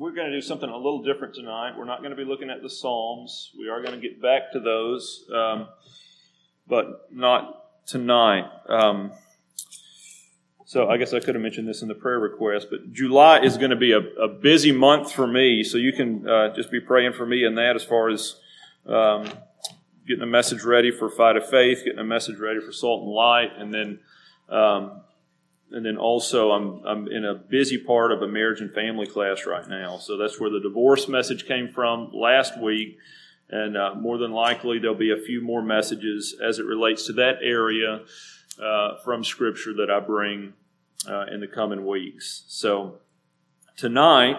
we're going to do something a little different tonight. We're not going to be looking at the Psalms. We are going to get back to those, um, but not tonight. Um, so I guess I could have mentioned this in the prayer request, but July is going to be a, a busy month for me. So you can uh, just be praying for me in that as far as um, getting a message ready for Fight of Faith, getting a message ready for Salt and Light, and then um, and then also I'm I'm in a busy part of a marriage and family class right now. So that's where the divorce message came from last week, and uh, more than likely there'll be a few more messages as it relates to that area uh, from Scripture that I bring uh, in the coming weeks. So tonight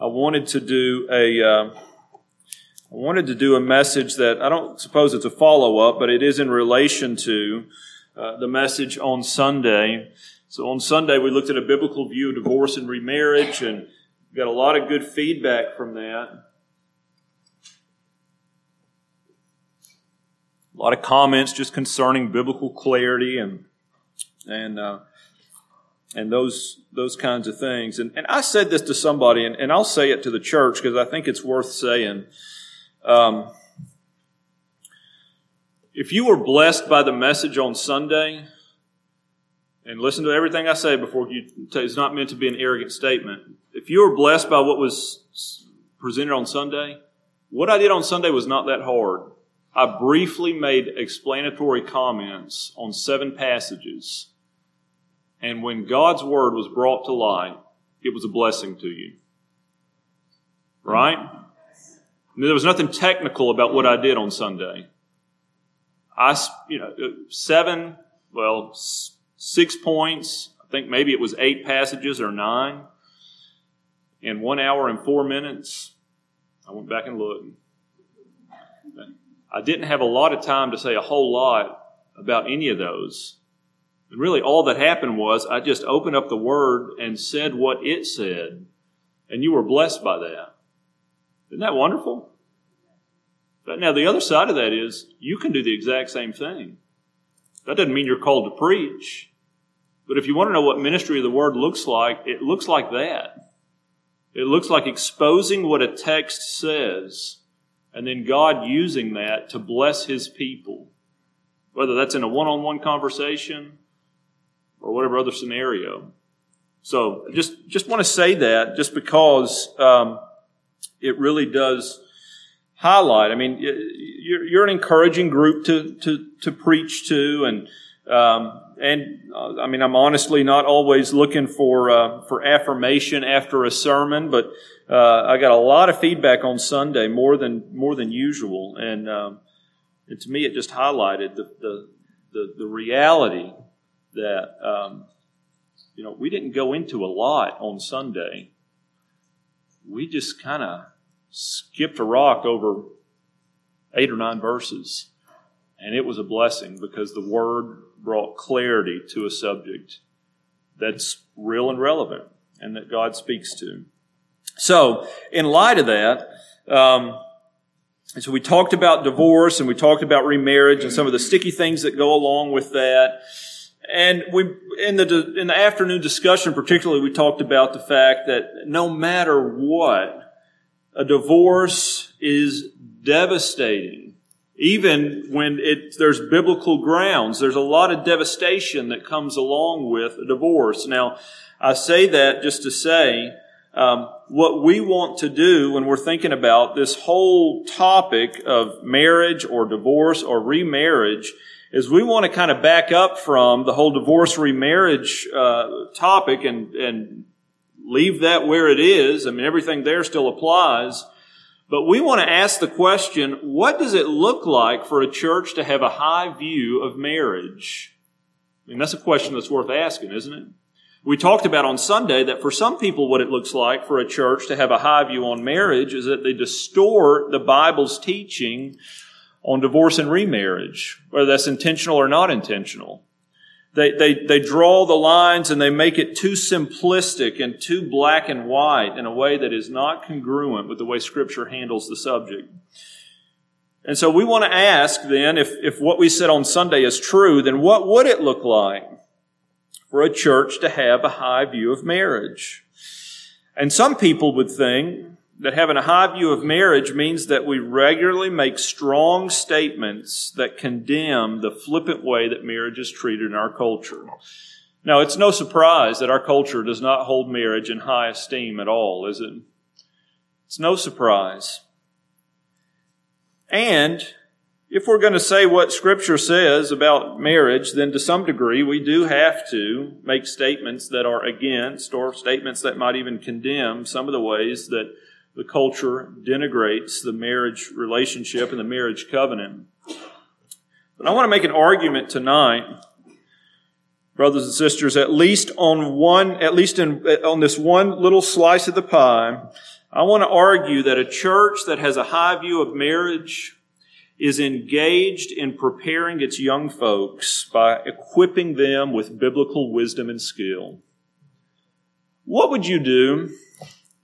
I wanted to do a. Uh, I wanted to do a message that I don't suppose it's a follow up, but it is in relation to uh, the message on Sunday. So on Sunday, we looked at a biblical view of divorce and remarriage and got a lot of good feedback from that. A lot of comments just concerning biblical clarity and, and, uh, and those, those kinds of things. And, and I said this to somebody, and, and I'll say it to the church because I think it's worth saying. Um, if you were blessed by the message on Sunday, and listen to everything I say before you, it's not meant to be an arrogant statement. If you were blessed by what was presented on Sunday, what I did on Sunday was not that hard. I briefly made explanatory comments on seven passages. And when God's word was brought to light, it was a blessing to you. Right? There was nothing technical about what I did on Sunday. I, you know, uh, seven, well, six points. I think maybe it was eight passages or nine. In one hour and four minutes, I went back and looked. I didn't have a lot of time to say a whole lot about any of those. And really, all that happened was I just opened up the Word and said what it said, and you were blessed by that. Isn't that wonderful? But now, the other side of that is you can do the exact same thing. That doesn't mean you're called to preach. But if you want to know what ministry of the word looks like, it looks like that. It looks like exposing what a text says and then God using that to bless his people. Whether that's in a one on one conversation or whatever other scenario. So just, just want to say that just because um, it really does highlight. I mean, you're, you're an encouraging group to, to, to preach to, and um, and uh, I mean, I'm honestly not always looking for uh, for affirmation after a sermon, but uh, I got a lot of feedback on Sunday, more than more than usual, and, um, and to me, it just highlighted the the the, the reality that um, you know we didn't go into a lot on Sunday. We just kind of skipped a rock over eight or nine verses. And it was a blessing because the Word brought clarity to a subject that's real and relevant and that God speaks to. So, in light of that, um, so we talked about divorce and we talked about remarriage and some of the sticky things that go along with that. And we, in the, in the afternoon discussion particularly, we talked about the fact that no matter what, a divorce is devastating. Even when it, there's biblical grounds, there's a lot of devastation that comes along with a divorce. Now, I say that just to say, um, what we want to do when we're thinking about this whole topic of marriage or divorce or remarriage is we want to kind of back up from the whole divorce remarriage uh, topic and, and leave that where it is. I mean, everything there still applies. But we want to ask the question, what does it look like for a church to have a high view of marriage? I mean, that's a question that's worth asking, isn't it? We talked about on Sunday that for some people, what it looks like for a church to have a high view on marriage is that they distort the Bible's teaching on divorce and remarriage, whether that's intentional or not intentional. They, they, they draw the lines and they make it too simplistic and too black and white in a way that is not congruent with the way Scripture handles the subject. And so we want to ask then, if, if what we said on Sunday is true, then what would it look like for a church to have a high view of marriage? And some people would think that having a high view of marriage means that we regularly make strong statements that condemn the flippant way that marriage is treated in our culture. Now, it's no surprise that our culture does not hold marriage in high esteem at all, is it? It's no surprise. And if we're going to say what Scripture says about marriage, then to some degree we do have to make statements that are against or statements that might even condemn some of the ways that the culture denigrates the marriage relationship and the marriage covenant. But I want to make an argument tonight, brothers and sisters, at least on one, at least in, on this one little slice of the pie, I want to argue that a church that has a high view of marriage is engaged in preparing its young folks by equipping them with biblical wisdom and skill. What would you do?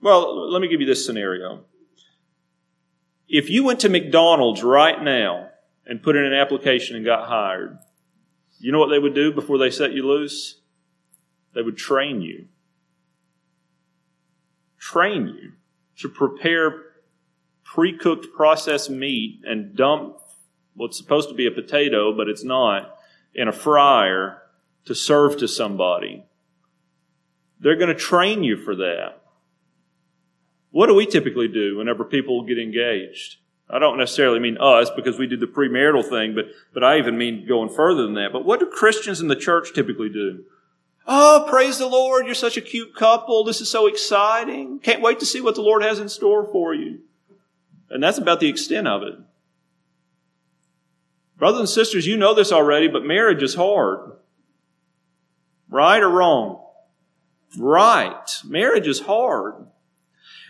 Well, let me give you this scenario. If you went to McDonald's right now and put in an application and got hired, you know what they would do before they set you loose? They would train you. Train you to prepare pre-cooked processed meat and dump what's supposed to be a potato, but it's not, in a fryer to serve to somebody. They're going to train you for that. What do we typically do whenever people get engaged? I don't necessarily mean us because we do the premarital thing, but, but I even mean going further than that. But what do Christians in the church typically do? Oh, praise the Lord. You're such a cute couple. This is so exciting. Can't wait to see what the Lord has in store for you. And that's about the extent of it. Brothers and sisters, you know this already, but marriage is hard. Right or wrong? Right. Marriage is hard.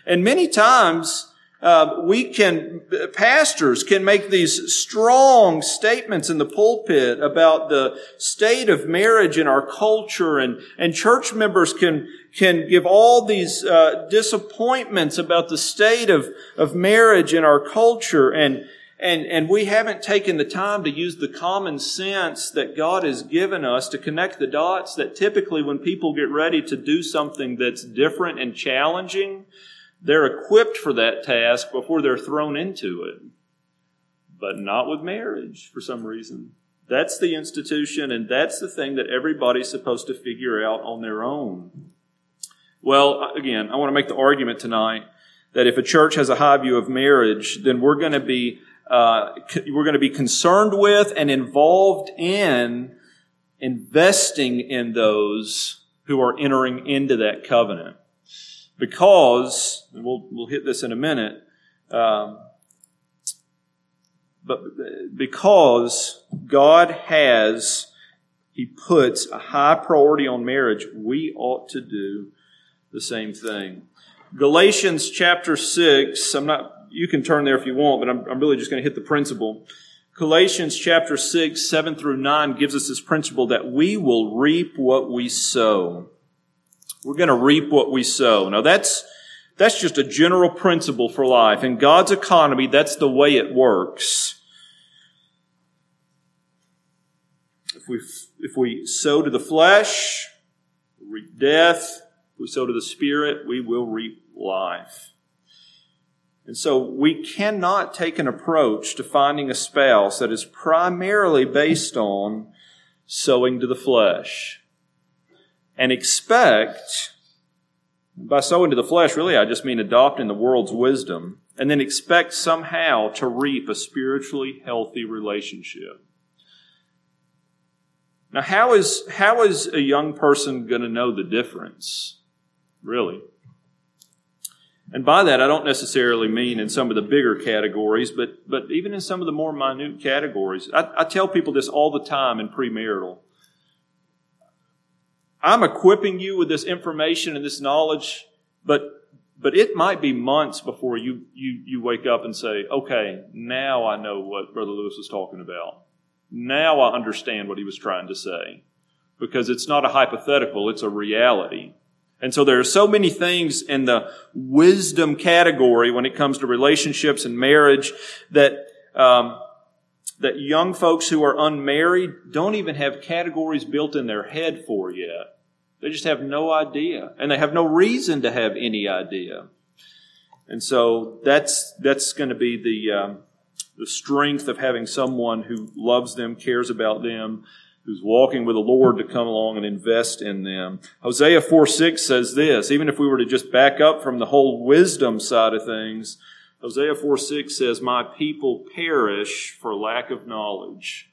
And many times, uh, we can, pastors can make these strong statements in the pulpit about the state of marriage in our culture and, and church members can, can give all these uh, disappointments about the state of, of marriage in our culture. And, and, and we haven't taken the time to use the common sense that God has given us to connect the dots that typically when people get ready to do something that's different and challenging, they're equipped for that task before they're thrown into it. But not with marriage for some reason. That's the institution and that's the thing that everybody's supposed to figure out on their own. Well, again, I want to make the argument tonight that if a church has a high view of marriage, then we're going to be uh, we're going to be concerned with and involved in investing in those who are entering into that covenant because, and we'll, we'll hit this in a minute, um, but because God has, He puts a high priority on marriage, we ought to do the same thing. Galatians chapter 6, I'm not, you can turn there if you want, but I'm, I'm really just going to hit the principle. Galatians chapter 6, 7 through 9 gives us this principle that we will reap what we sow. We're going to reap what we sow. Now that's, that's just a general principle for life. In God's economy, that's the way it works. If we, if we sow to the flesh, we reap death. If we sow to the spirit, we will reap life. And so we cannot take an approach to finding a spouse that is primarily based on sowing to the flesh and expect, by sowing to the flesh, really I just mean adopting the world's wisdom, and then expect somehow to reap a spiritually healthy relationship. Now, how is, how is a young person going to know the difference? Really? And by that, I don't necessarily mean in some of the bigger categories, but, but even in some of the more minute categories. I, I tell people this all the time in premarital. I'm equipping you with this information and this knowledge, but but it might be months before you you you wake up and say, "Okay, now I know what Brother Lewis was talking about. Now I understand what he was trying to say." Because it's not a hypothetical, it's a reality. And so there are so many things in the wisdom category when it comes to relationships and marriage that um, that young folks who are unmarried don't even have categories built in their head for yet. They just have no idea, and they have no reason to have any idea. And so that's that's going to be the um, the strength of having someone who loves them, cares about them, who's walking with the Lord to come along and invest in them. Hosea 4 6 says this, even if we were to just back up from the whole wisdom side of things, Hosea 4 6 says, My people perish for lack of knowledge.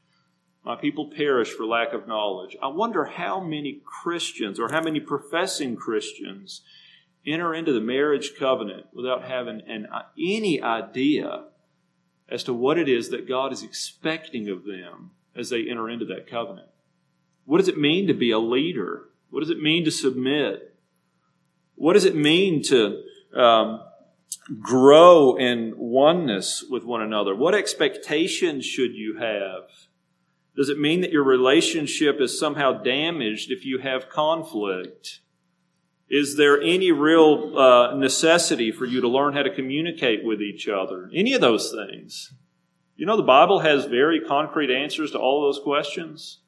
My people perish for lack of knowledge. I wonder how many Christians or how many professing Christians enter into the marriage covenant without having an, any idea as to what it is that God is expecting of them as they enter into that covenant. What does it mean to be a leader? What does it mean to submit? What does it mean to um, grow in oneness with one another? What expectations should you have? Does it mean that your relationship is somehow damaged if you have conflict? Is there any real uh, necessity for you to learn how to communicate with each other? Any of those things. You know, the Bible has very concrete answers to all those questions.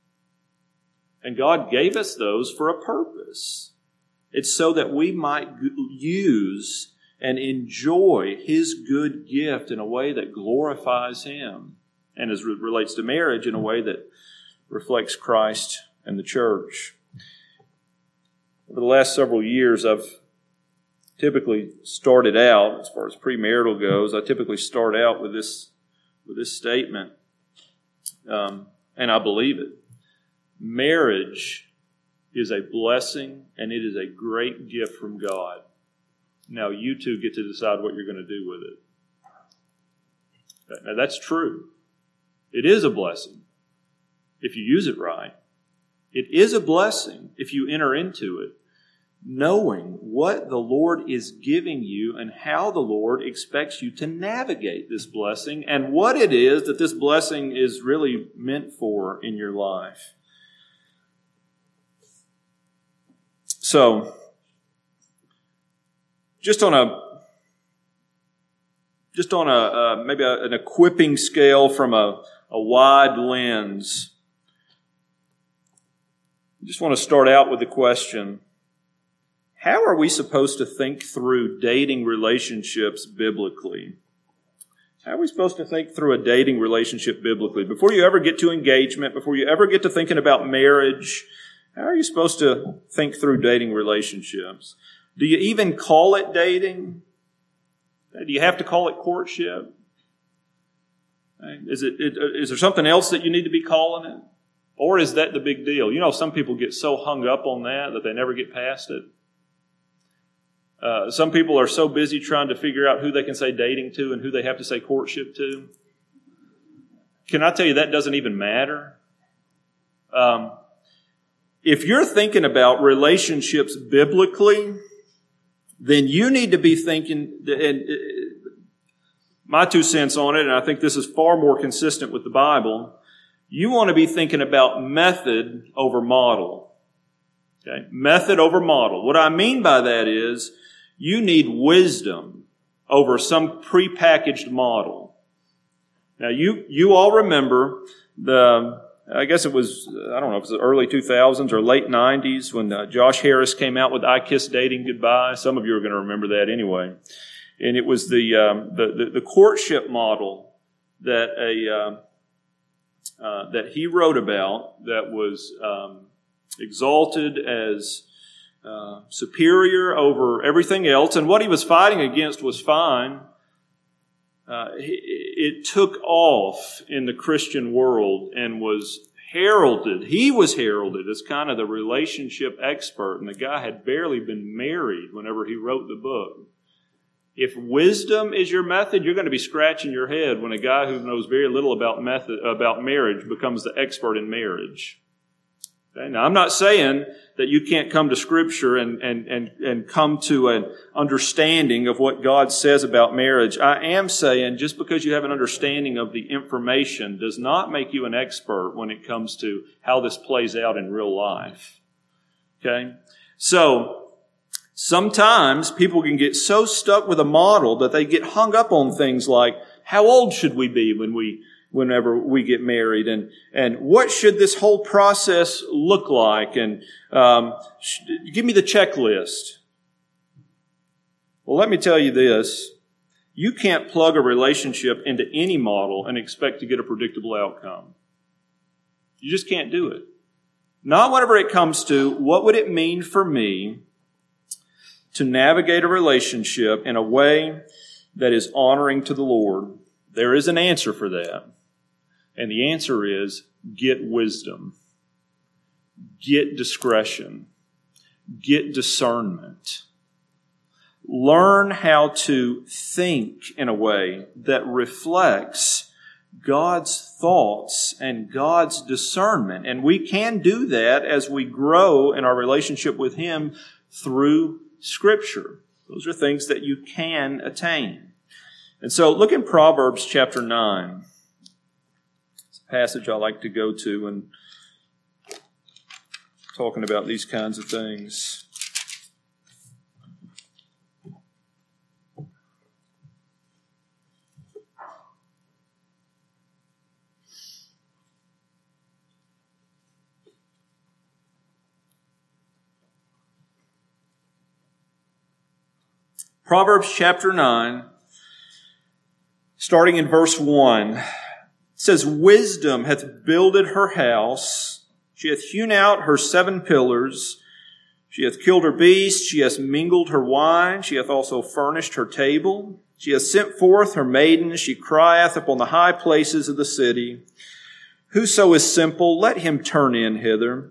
And God gave us those for a purpose. It's so that we might use and enjoy His good gift in a way that glorifies Him and as it relates to marriage in a way that reflects Christ and the church. Over the last several years, I've typically started out, as far as premarital goes, I typically start out with this with this statement, um, and I believe it. Marriage is a blessing and it is a great gift from God. Now you two get to decide what you're going to do with it. Now that's true. It is a blessing if you use it right. It is a blessing if you enter into it knowing what the Lord is giving you and how the Lord expects you to navigate this blessing and what it is that this blessing is really meant for in your life. So, just on a just on a uh, maybe a, an equipping scale from a, a wide lens, I just want to start out with the question how are we supposed to think through dating relationships biblically? How are we supposed to think through a dating relationship biblically? Before you ever get to engagement, before you ever get to thinking about marriage, how are you supposed to think through dating relationships? Do you even call it dating? Do you have to call it courtship? Is, it, is there something else that you need to be calling it? Or is that the big deal? You know, some people get so hung up on that that they never get past it. Uh, some people are so busy trying to figure out who they can say dating to and who they have to say courtship to. Can I tell you that doesn't even matter? Um, if you're thinking about relationships biblically, then you need to be thinking, and uh, my two cents on it, and I think this is far more consistent with the Bible, you want to be thinking about method over model. Okay? Method over model. What I mean by that is, you need wisdom over some prepackaged model. Now you, you all remember the, I guess it was, I don't know if it was the early 2000s or late 90s when uh, Josh Harris came out with I Kiss Dating Goodbye. Some of you are going to remember that anyway. And it was the, um, the, the, the, courtship model that a, uh, uh, that he wrote about that was um, exalted as uh, superior over everything else, and what he was fighting against was fine. Uh, it took off in the Christian world and was heralded. He was heralded as kind of the relationship expert, and the guy had barely been married whenever he wrote the book. If wisdom is your method, you're going to be scratching your head when a guy who knows very little about method about marriage becomes the expert in marriage. Okay? Now, I'm not saying that you can't come to Scripture and, and, and, and come to an understanding of what God says about marriage. I am saying just because you have an understanding of the information does not make you an expert when it comes to how this plays out in real life. Okay? So, sometimes people can get so stuck with a model that they get hung up on things like, how old should we be when we whenever we get married? And, and what should this whole process look like? And um, sh- give me the checklist. Well let me tell you this. You can't plug a relationship into any model and expect to get a predictable outcome. You just can't do it. Not whenever it comes to what would it mean for me to navigate a relationship in a way that is honoring to the lord there is an answer for that and the answer is get wisdom, get discretion, get discernment. Learn how to think in a way that reflects God's thoughts and God's discernment. And we can do that as we grow in our relationship with Him through Scripture. Those are things that you can attain. And so look in Proverbs chapter 9 It's a passage I like to go to when talking about these kinds of things. Proverbs chapter 9, starting in verse 1 says, Wisdom hath builded her house. She hath hewn out her seven pillars. She hath killed her beasts. She hath mingled her wine. She hath also furnished her table. She hath sent forth her maidens. She crieth upon the high places of the city. Whoso is simple, let him turn in hither.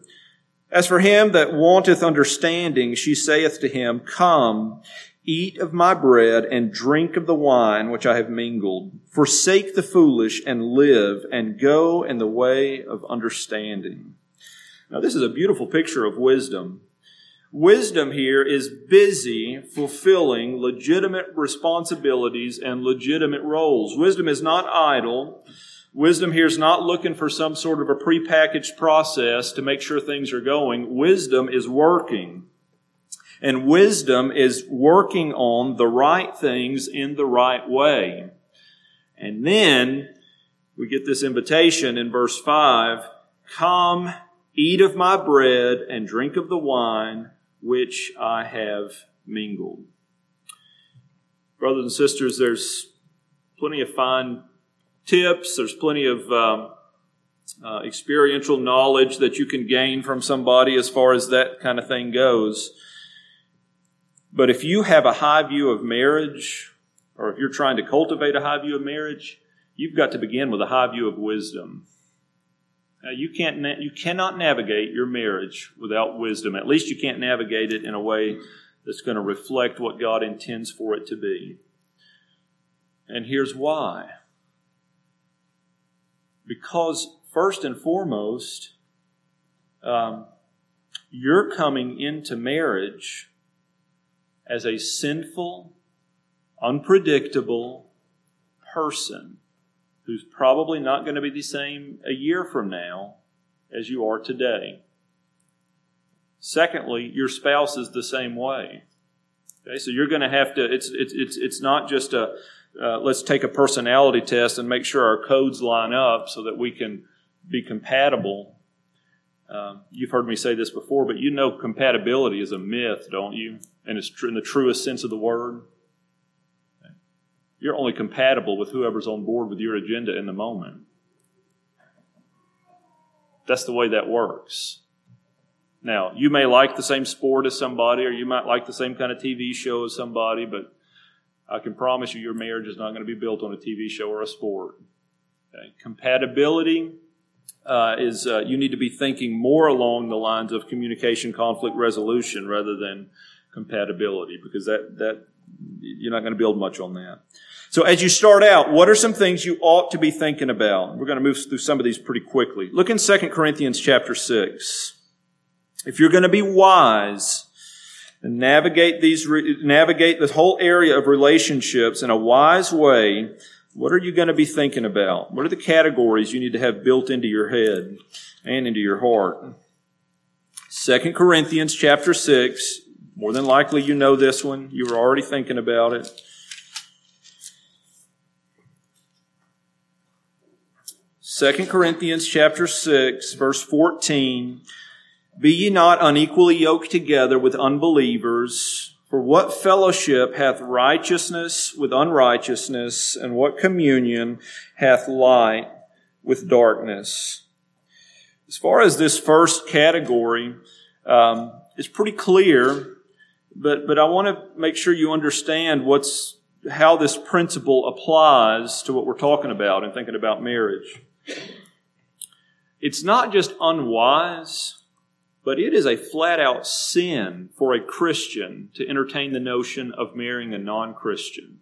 As for him that wanteth understanding, she saith to him, Come, Eat of my bread and drink of the wine which I have mingled. Forsake the foolish and live and go in the way of understanding. Now, this is a beautiful picture of wisdom. Wisdom here is busy fulfilling legitimate responsibilities and legitimate roles. Wisdom is not idle. Wisdom here is not looking for some sort of a prepackaged process to make sure things are going. Wisdom is working. And wisdom is working on the right things in the right way. And then we get this invitation in verse 5 Come, eat of my bread, and drink of the wine which I have mingled. Brothers and sisters, there's plenty of fine tips, there's plenty of um, uh, experiential knowledge that you can gain from somebody as far as that kind of thing goes. But if you have a high view of marriage, or if you're trying to cultivate a high view of marriage, you've got to begin with a high view of wisdom. You can't na- you cannot navigate your marriage without wisdom. At least you can't navigate it in a way that's going to reflect what God intends for it to be. And here's why. Because first and foremost, um, you're coming into marriage as a sinful, unpredictable person who's probably not going to be the same a year from now as you are today. Secondly, your spouse is the same way. Okay, so you're going to have to. It's it's it's it's not just a uh, let's take a personality test and make sure our codes line up so that we can be compatible. Um, you've heard me say this before, but you know compatibility is a myth, don't you? And it's in the truest sense of the word. You're only compatible with whoever's on board with your agenda in the moment. That's the way that works. Now, you may like the same sport as somebody, or you might like the same kind of TV show as somebody, but I can promise you your marriage is not going to be built on a TV show or a sport. Okay? Compatibility uh, is uh, you need to be thinking more along the lines of communication, conflict resolution, rather than compatibility because that, that you're not going to build much on that. So as you start out, what are some things you ought to be thinking about? We're going to move through some of these pretty quickly. Look in 2 Corinthians chapter 6. If you're going to be wise and navigate these, navigate this whole area of relationships in a wise way, what are you going to be thinking about? What are the categories you need to have built into your head and into your heart? 2 Corinthians chapter 6, more than likely, you know this one. You were already thinking about it. 2 Corinthians chapter 6, verse 14. Be ye not unequally yoked together with unbelievers. For what fellowship hath righteousness with unrighteousness, and what communion hath light with darkness? As far as this first category, um, it's pretty clear, but, but I want to make sure you understand what's, how this principle applies to what we're talking about and thinking about marriage. It's not just unwise, but it is a flat out sin for a Christian to entertain the notion of marrying a non Christian.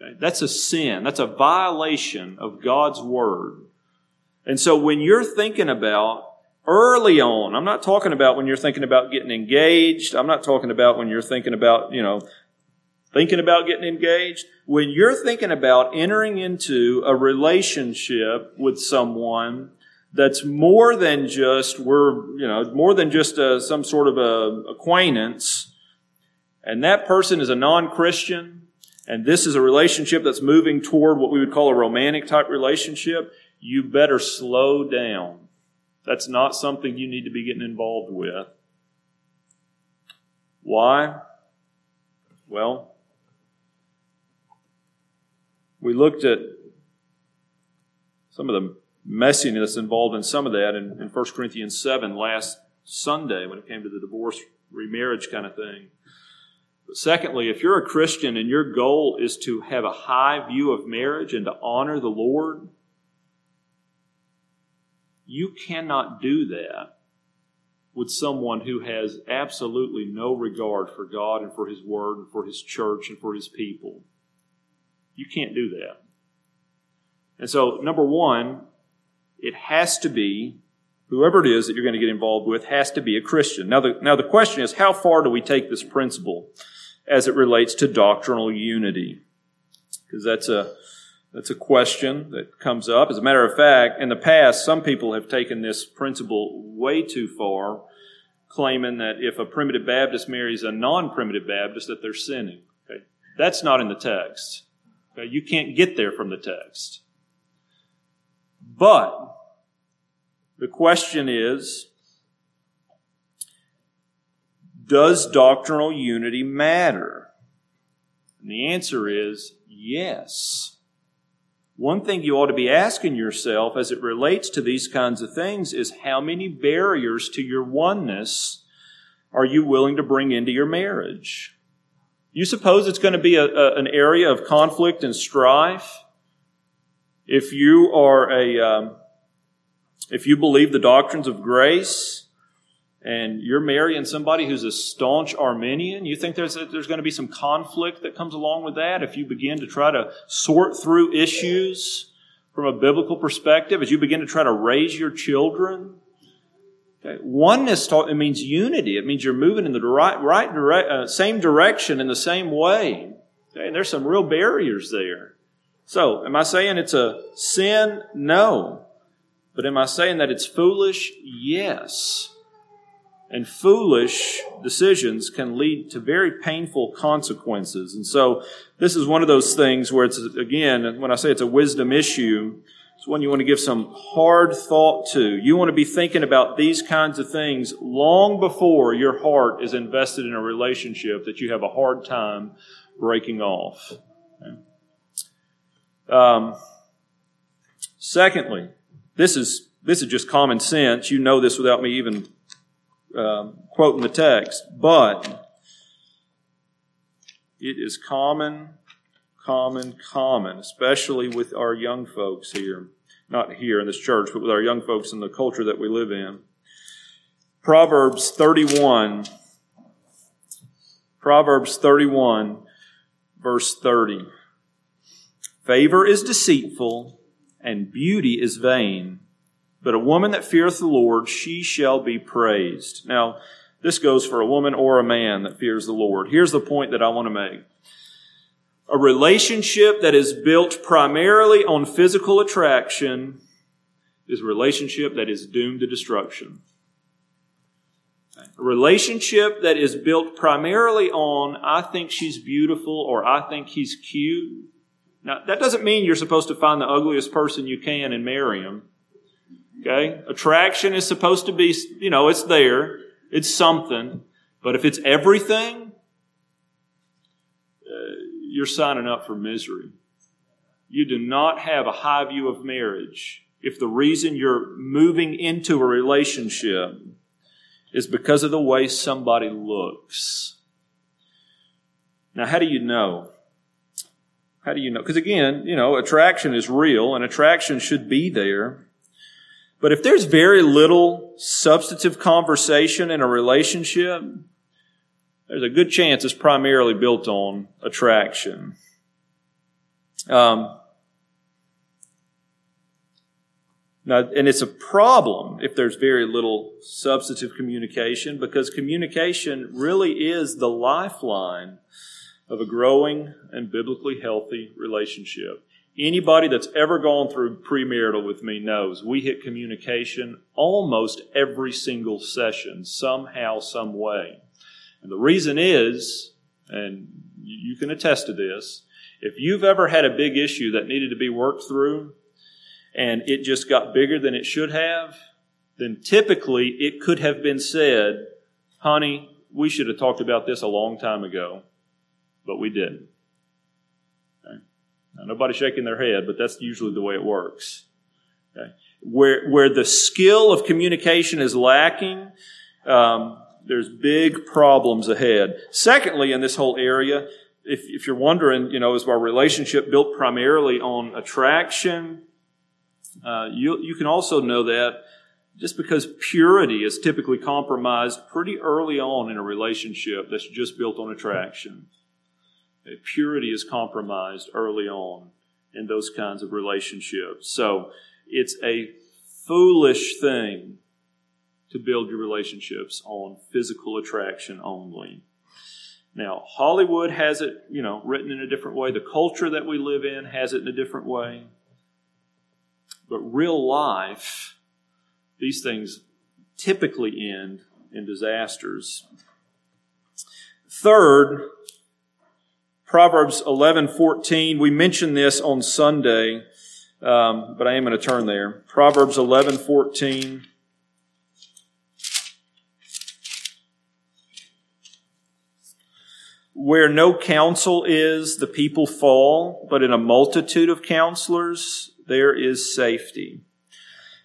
Okay? That's a sin. That's a violation of God's Word. And so when you're thinking about early on, I'm not talking about when you're thinking about getting engaged. I'm not talking about when you're thinking about, you know, thinking about getting engaged. When you're thinking about entering into a relationship with someone that's more than just we're you know more than just a, some sort of a acquaintance and that person is a non-christian and this is a relationship that's moving toward what we would call a romantic type relationship you better slow down that's not something you need to be getting involved with why well we looked at some of the messiness involved in some of that in, in 1 Corinthians 7 last Sunday when it came to the divorce remarriage kind of thing. But secondly, if you're a Christian and your goal is to have a high view of marriage and to honor the Lord, you cannot do that with someone who has absolutely no regard for God and for His Word and for His church and for His people. You can't do that. And so, number one, it has to be, whoever it is that you're going to get involved with has to be a Christian. Now the, now the question is, how far do we take this principle as it relates to doctrinal unity? Because that's a, that's a question that comes up. As a matter of fact, in the past, some people have taken this principle way too far, claiming that if a primitive Baptist marries a non-primitive Baptist, that they're sinning. Okay? That's not in the text. Okay? You can't get there from the text. But the question is Does doctrinal unity matter? And the answer is yes. One thing you ought to be asking yourself as it relates to these kinds of things is how many barriers to your oneness are you willing to bring into your marriage? You suppose it's going to be a, a, an area of conflict and strife? If you are a, um, if you believe the doctrines of grace and you're marrying somebody who's a staunch Arminian, you think there's, there's going to be some conflict that comes along with that if you begin to try to sort through issues from a biblical perspective, as you begin to try to raise your children. Okay. Oneness talk, it means unity. It means you're moving in the right, right direct, uh, same direction in the same way. Okay. And there's some real barriers there. So, am I saying it's a sin? No. But am I saying that it's foolish? Yes. And foolish decisions can lead to very painful consequences. And so this is one of those things where it's, again, when I say it's a wisdom issue, it's one you want to give some hard thought to. You want to be thinking about these kinds of things long before your heart is invested in a relationship that you have a hard time breaking off. Um, secondly, this is, this is just common sense. You know this without me even um, quoting the text. But it is common, common, common, especially with our young folks here. Not here in this church, but with our young folks in the culture that we live in. Proverbs 31. Proverbs 31, verse 30. Favor is deceitful and beauty is vain. But a woman that feareth the Lord, she shall be praised. Now, this goes for a woman or a man that fears the Lord. Here's the point that I want to make. A relationship that is built primarily on physical attraction is a relationship that is doomed to destruction. A relationship that is built primarily on, I think she's beautiful or I think he's cute, Now, that doesn't mean you're supposed to find the ugliest person you can and marry him. Okay? Attraction is supposed to be, you know, it's there. It's something. But if it's everything, uh, you're signing up for misery. You do not have a high view of marriage if the reason you're moving into a relationship is because of the way somebody looks. Now, how do you know? How do you know? Because again, you know, attraction is real and attraction should be there. But if there's very little substantive conversation in a relationship, there's a good chance it's primarily built on attraction. Um, now, and it's a problem if there's very little substantive communication because communication really is the lifeline of a growing and biblically healthy relationship. Anybody that's ever gone through premarital with me knows we hit communication almost every single session, somehow, some way. And the reason is, and you can attest to this, if you've ever had a big issue that needed to be worked through and it just got bigger than it should have, then typically it could have been said, honey, we should have talked about this a long time ago, but we didn't. Now, nobody's shaking their head, but that's usually the way it works. Okay? Where, where the skill of communication is lacking, um, there's big problems ahead. Secondly, in this whole area, if, if you're wondering, you know, is our relationship built primarily on attraction? Uh, you, you can also know that just because purity is typically compromised pretty early on in a relationship that's just built on attraction purity is compromised early on in those kinds of relationships. So it's a foolish thing to build your relationships on physical attraction only. Now, Hollywood has it, you know, written in a different way. The culture that we live in has it in a different way. But real life, these things typically end in disasters. Third, Proverbs 11:14. We mentioned this on Sunday, um, but I am going to turn there. Proverbs 11:14. Where no counsel is, the people fall, but in a multitude of counselors, there is safety.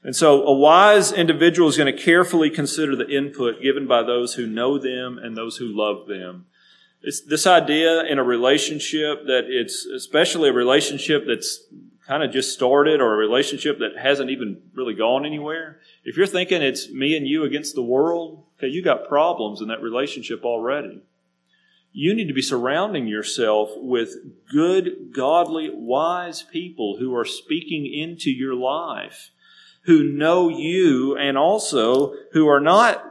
And so a wise individual is going to carefully consider the input given by those who know them and those who love them. It's this idea in a relationship that it's especially a relationship that's kind of just started or a relationship that hasn't even really gone anywhere. If you're thinking it's me and you against the world, okay, you got problems in that relationship already. You need to be surrounding yourself with good, godly, wise people who are speaking into your life, who know you and also who are not,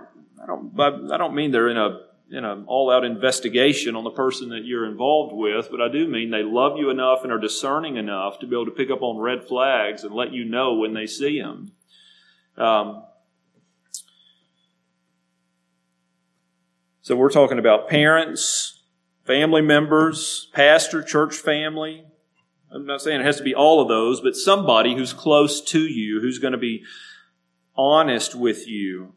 I don't, I don't mean they're in a in an all out investigation on the person that you're involved with, but I do mean they love you enough and are discerning enough to be able to pick up on red flags and let you know when they see them. Um, so we're talking about parents, family members, pastor, church family. I'm not saying it has to be all of those, but somebody who's close to you, who's going to be honest with you.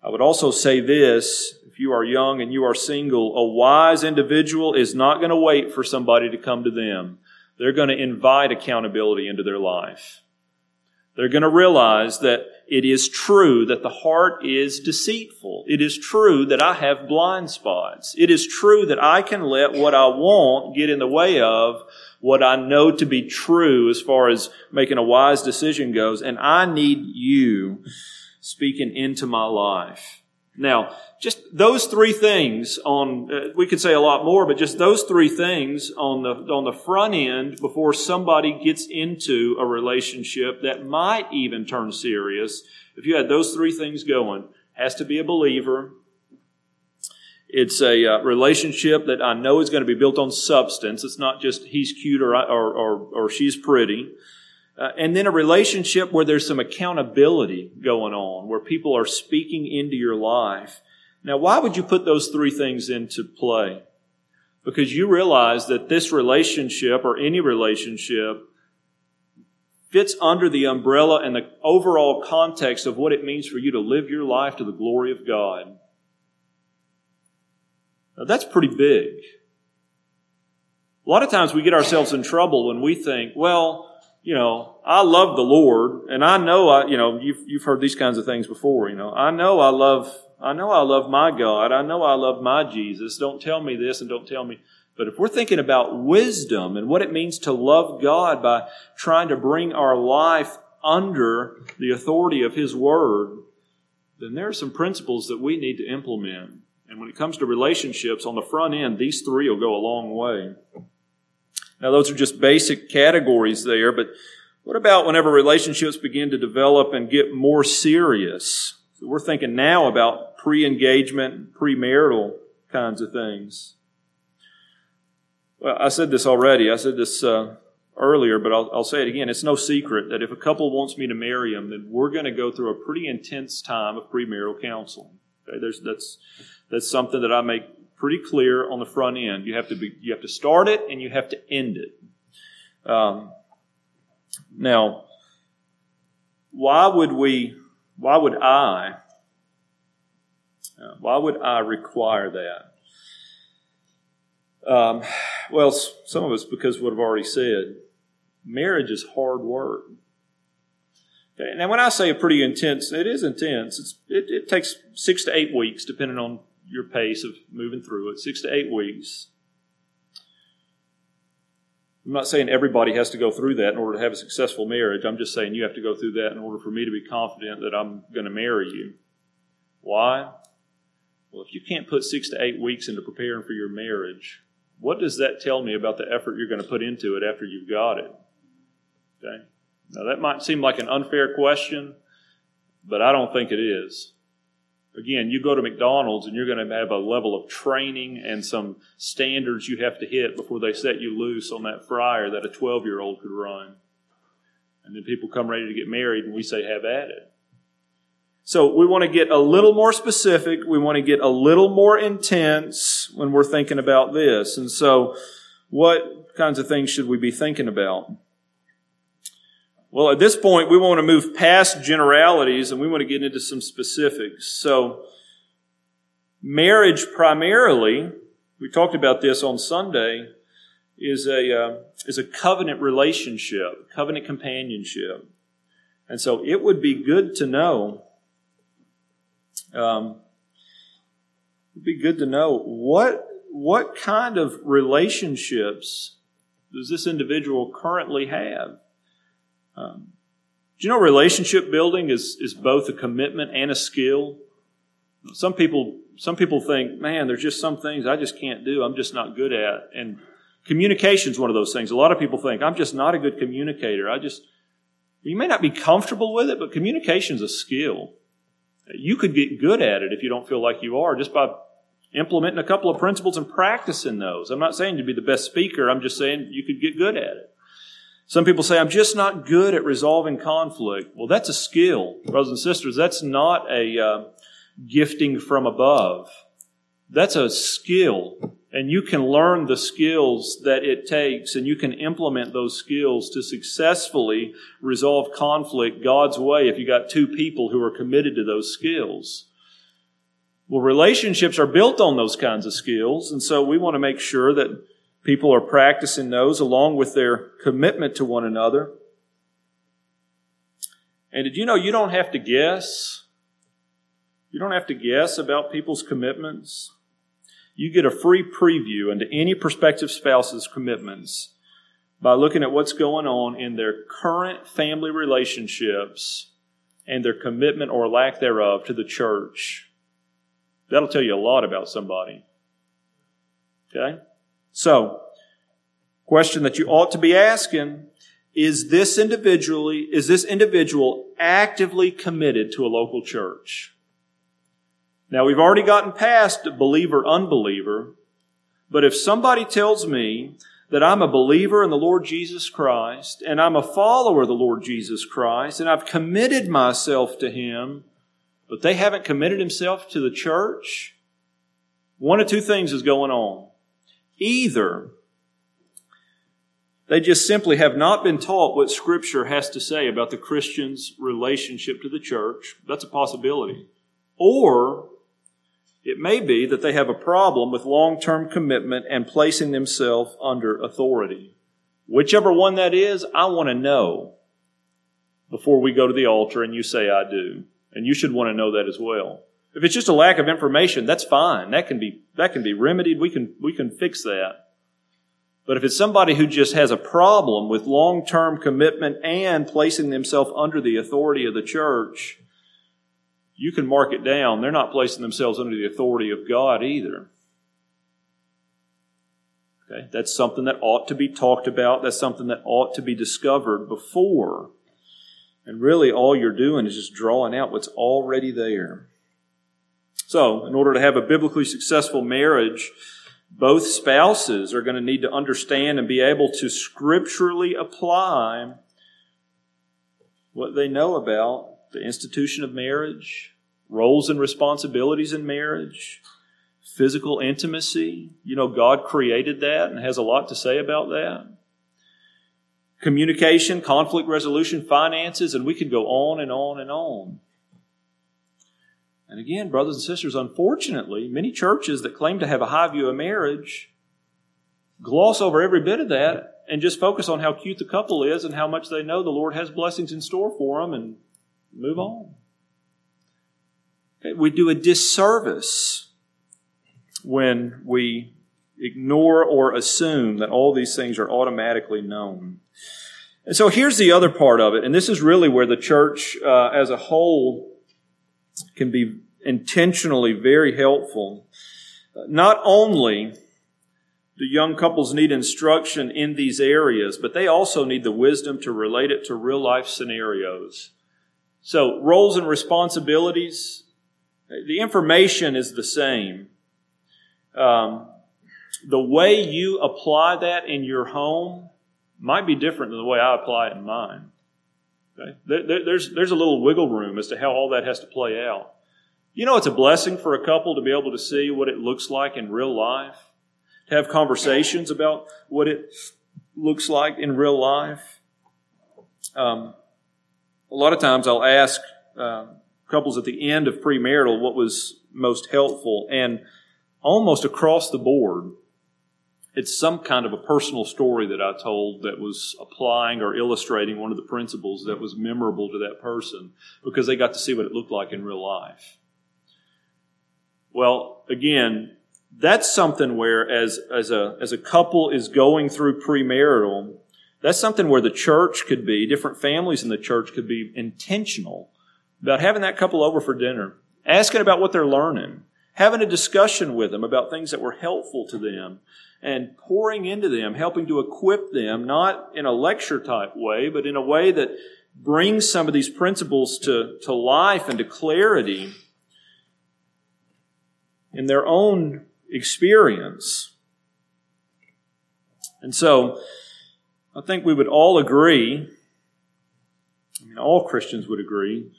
I would also say this if you are young and you are single, a wise individual is not going to wait for somebody to come to them. They're going to invite accountability into their life. They're going to realize that it is true that the heart is deceitful. It is true that I have blind spots. It is true that I can let what I want get in the way of what I know to be true as far as making a wise decision goes. And I need you speaking into my life. Now, just those three things on, uh, we could say a lot more, but just those three things on the, on the front end before somebody gets into a relationship that might even turn serious. If you had those three things going, has to be a believer. It's a uh, relationship that I know is going to be built on substance. It's not just he's cute or, or, or, or she's pretty. Uh, and then a relationship where there's some accountability going on, where people are speaking into your life. Now, why would you put those three things into play? because you realize that this relationship or any relationship fits under the umbrella and the overall context of what it means for you to live your life to the glory of God. Now, that's pretty big. A lot of times we get ourselves in trouble when we think, well, you know, I love the Lord, and I know I, you know, you've, you've heard these kinds of things before, you know, I know I love, I know I love my God, I know I love my Jesus, don't tell me this and don't tell me. But if we're thinking about wisdom and what it means to love God by trying to bring our life under the authority of His Word, then there are some principles that we need to implement. And when it comes to relationships, on the front end, these three will go a long way. Now, those are just basic categories there, but what about whenever relationships begin to develop and get more serious? So we're thinking now about pre engagement, premarital kinds of things. Well, I said this already. I said this uh, earlier, but I'll, I'll, say it again. It's no secret that if a couple wants me to marry them, then we're going to go through a pretty intense time of premarital counseling. Okay, there's that's that's something that I make pretty clear on the front end. You have to be, you have to start it and you have to end it. Um, now, why would we? Why would I? Uh, why would I require that? Um, well, some of us because what I've already said. Marriage is hard work. Okay, now, when I say a pretty intense, it is intense. It, it takes six to eight weeks, depending on your pace of moving through it, six to eight weeks. I'm not saying everybody has to go through that in order to have a successful marriage. I'm just saying you have to go through that in order for me to be confident that I'm going to marry you. Why? Well, if you can't put six to eight weeks into preparing for your marriage, what does that tell me about the effort you're going to put into it after you've got it? Okay? Now, that might seem like an unfair question, but I don't think it is. Again, you go to McDonald's and you're going to have a level of training and some standards you have to hit before they set you loose on that fryer that a 12 year old could run. And then people come ready to get married and we say, have at it. So we want to get a little more specific. We want to get a little more intense when we're thinking about this. And so what kinds of things should we be thinking about? Well, at this point, we want to move past generalities and we want to get into some specifics. So, marriage primarily, we talked about this on Sunday, is a, uh, is a covenant relationship, covenant companionship. And so it would be good to know, um, it'd be good to know what, what kind of relationships does this individual currently have? Um, do you know relationship building is, is both a commitment and a skill? Some people, some people think, man, there's just some things I just can't do. I'm just not good at. And communication is one of those things. A lot of people think, I'm just not a good communicator. I just, you may not be comfortable with it, but communication is a skill. You could get good at it if you don't feel like you are just by implementing a couple of principles and practicing those. I'm not saying to be the best speaker. I'm just saying you could get good at it. Some people say, I'm just not good at resolving conflict. Well, that's a skill, brothers and sisters. That's not a uh, gifting from above. That's a skill. And you can learn the skills that it takes, and you can implement those skills to successfully resolve conflict God's way if you got two people who are committed to those skills. Well, relationships are built on those kinds of skills, and so we want to make sure that People are practicing those along with their commitment to one another. And did you know you don't have to guess? You don't have to guess about people's commitments. You get a free preview into any prospective spouse's commitments by looking at what's going on in their current family relationships and their commitment or lack thereof to the church. That'll tell you a lot about somebody. Okay? So, question that you ought to be asking is this individually is this individual actively committed to a local church? Now we've already gotten past believer unbeliever, but if somebody tells me that I'm a believer in the Lord Jesus Christ and I'm a follower of the Lord Jesus Christ and I've committed myself to him, but they haven't committed himself to the church, one of two things is going on. Either they just simply have not been taught what Scripture has to say about the Christian's relationship to the church. That's a possibility. Or it may be that they have a problem with long term commitment and placing themselves under authority. Whichever one that is, I want to know before we go to the altar and you say, I do. And you should want to know that as well. If it's just a lack of information, that's fine. That can be, that can be remedied. We can, we can fix that. But if it's somebody who just has a problem with long term commitment and placing themselves under the authority of the church, you can mark it down. They're not placing themselves under the authority of God either. Okay? That's something that ought to be talked about. That's something that ought to be discovered before. And really, all you're doing is just drawing out what's already there. So, in order to have a biblically successful marriage, both spouses are going to need to understand and be able to scripturally apply what they know about the institution of marriage, roles and responsibilities in marriage, physical intimacy. You know, God created that and has a lot to say about that. Communication, conflict resolution, finances, and we could go on and on and on. And again, brothers and sisters, unfortunately, many churches that claim to have a high view of marriage gloss over every bit of that and just focus on how cute the couple is and how much they know the Lord has blessings in store for them and move on. We do a disservice when we ignore or assume that all these things are automatically known. And so here's the other part of it, and this is really where the church uh, as a whole can be intentionally very helpful. Not only do young couples need instruction in these areas, but they also need the wisdom to relate it to real life scenarios. So, roles and responsibilities, the information is the same. Um, the way you apply that in your home might be different than the way I apply it in mine. Okay? There, there's, there's a little wiggle room as to how all that has to play out. You know, it's a blessing for a couple to be able to see what it looks like in real life, to have conversations about what it looks like in real life. Um, a lot of times I'll ask uh, couples at the end of premarital what was most helpful, and almost across the board, it's some kind of a personal story that I told that was applying or illustrating one of the principles that was memorable to that person because they got to see what it looked like in real life. Well, again, that's something where as, as a, as a couple is going through premarital, that's something where the church could be, different families in the church could be intentional about having that couple over for dinner, asking about what they're learning, having a discussion with them about things that were helpful to them, and pouring into them, helping to equip them, not in a lecture type way, but in a way that brings some of these principles to, to life and to clarity in their own experience. And so, I think we would all agree, I mean, all Christians would agree,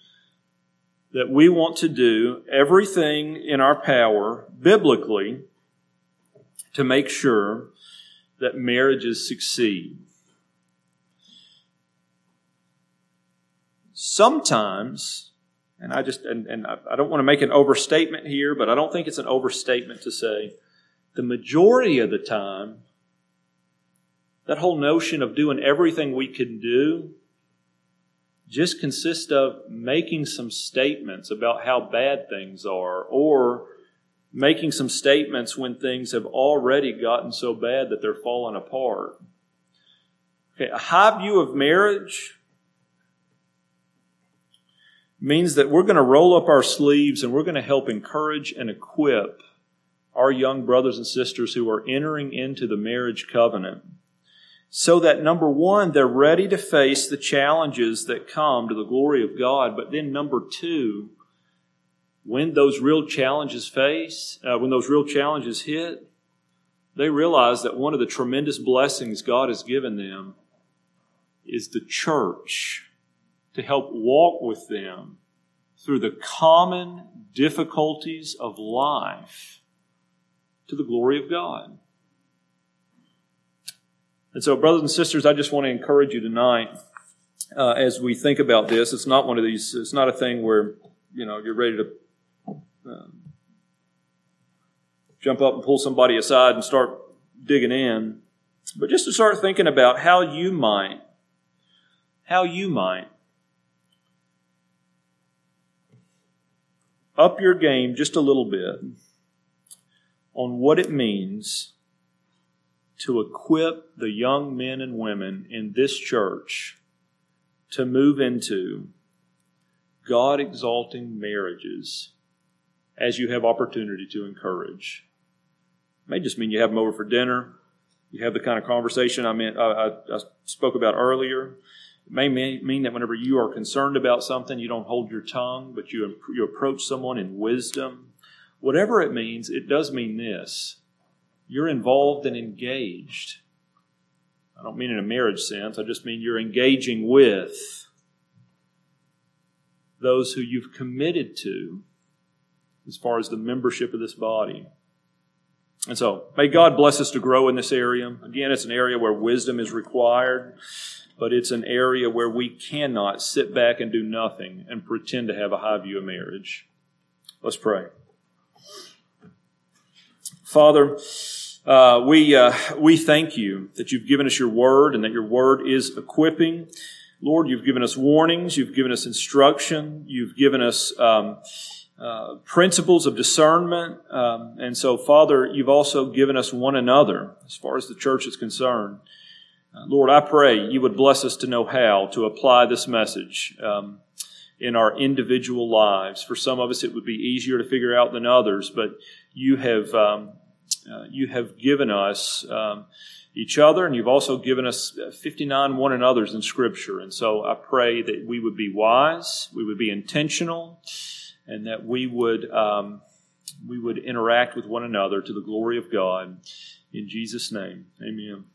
that we want to do everything in our power, biblically, to make sure that marriages succeed. Sometimes, and I just, and, and I don't want to make an overstatement here, but I don't think it's an overstatement to say the majority of the time, that whole notion of doing everything we can do just consists of making some statements about how bad things are or making some statements when things have already gotten so bad that they're falling apart. Okay, a high view of marriage means that we're going to roll up our sleeves and we're going to help encourage and equip our young brothers and sisters who are entering into the marriage covenant so that number one, they're ready to face the challenges that come to the glory of God, but then number two, when those real challenges face, uh, when those real challenges hit, they realize that one of the tremendous blessings God has given them is the church to help walk with them through the common difficulties of life to the glory of God. And so, brothers and sisters, I just want to encourage you tonight uh, as we think about this. It's not one of these, it's not a thing where, you know, you're ready to um, jump up and pull somebody aside and start digging in, but just to start thinking about how you might, how you might up your game just a little bit on what it means to equip the young men and women in this church to move into God exalting marriages as you have opportunity to encourage. It may just mean you have them over for dinner. You have the kind of conversation I meant I, I spoke about earlier. It may mean that whenever you are concerned about something, you don't hold your tongue, but you you approach someone in wisdom. Whatever it means, it does mean this: you're involved and engaged. I don't mean in a marriage sense. I just mean you're engaging with those who you've committed to as far as the membership of this body. And so, may God bless us to grow in this area. Again, it's an area where wisdom is required, but it's an area where we cannot sit back and do nothing and pretend to have a high view of marriage. Let's pray. Father, uh, we, uh, we thank you that you've given us your word and that your word is equipping. Lord, you've given us warnings, you've given us instruction, you've given us um, uh, principles of discernment. Um, and so, Father, you've also given us one another as far as the church is concerned. Uh, Lord, I pray you would bless us to know how to apply this message um, in our individual lives. For some of us, it would be easier to figure out than others, but you have um, uh, you have given us um, each other, and you've also given us 59 one another's in Scripture. And so I pray that we would be wise, we would be intentional, and that we would um, we would interact with one another to the glory of God. In Jesus' name, Amen.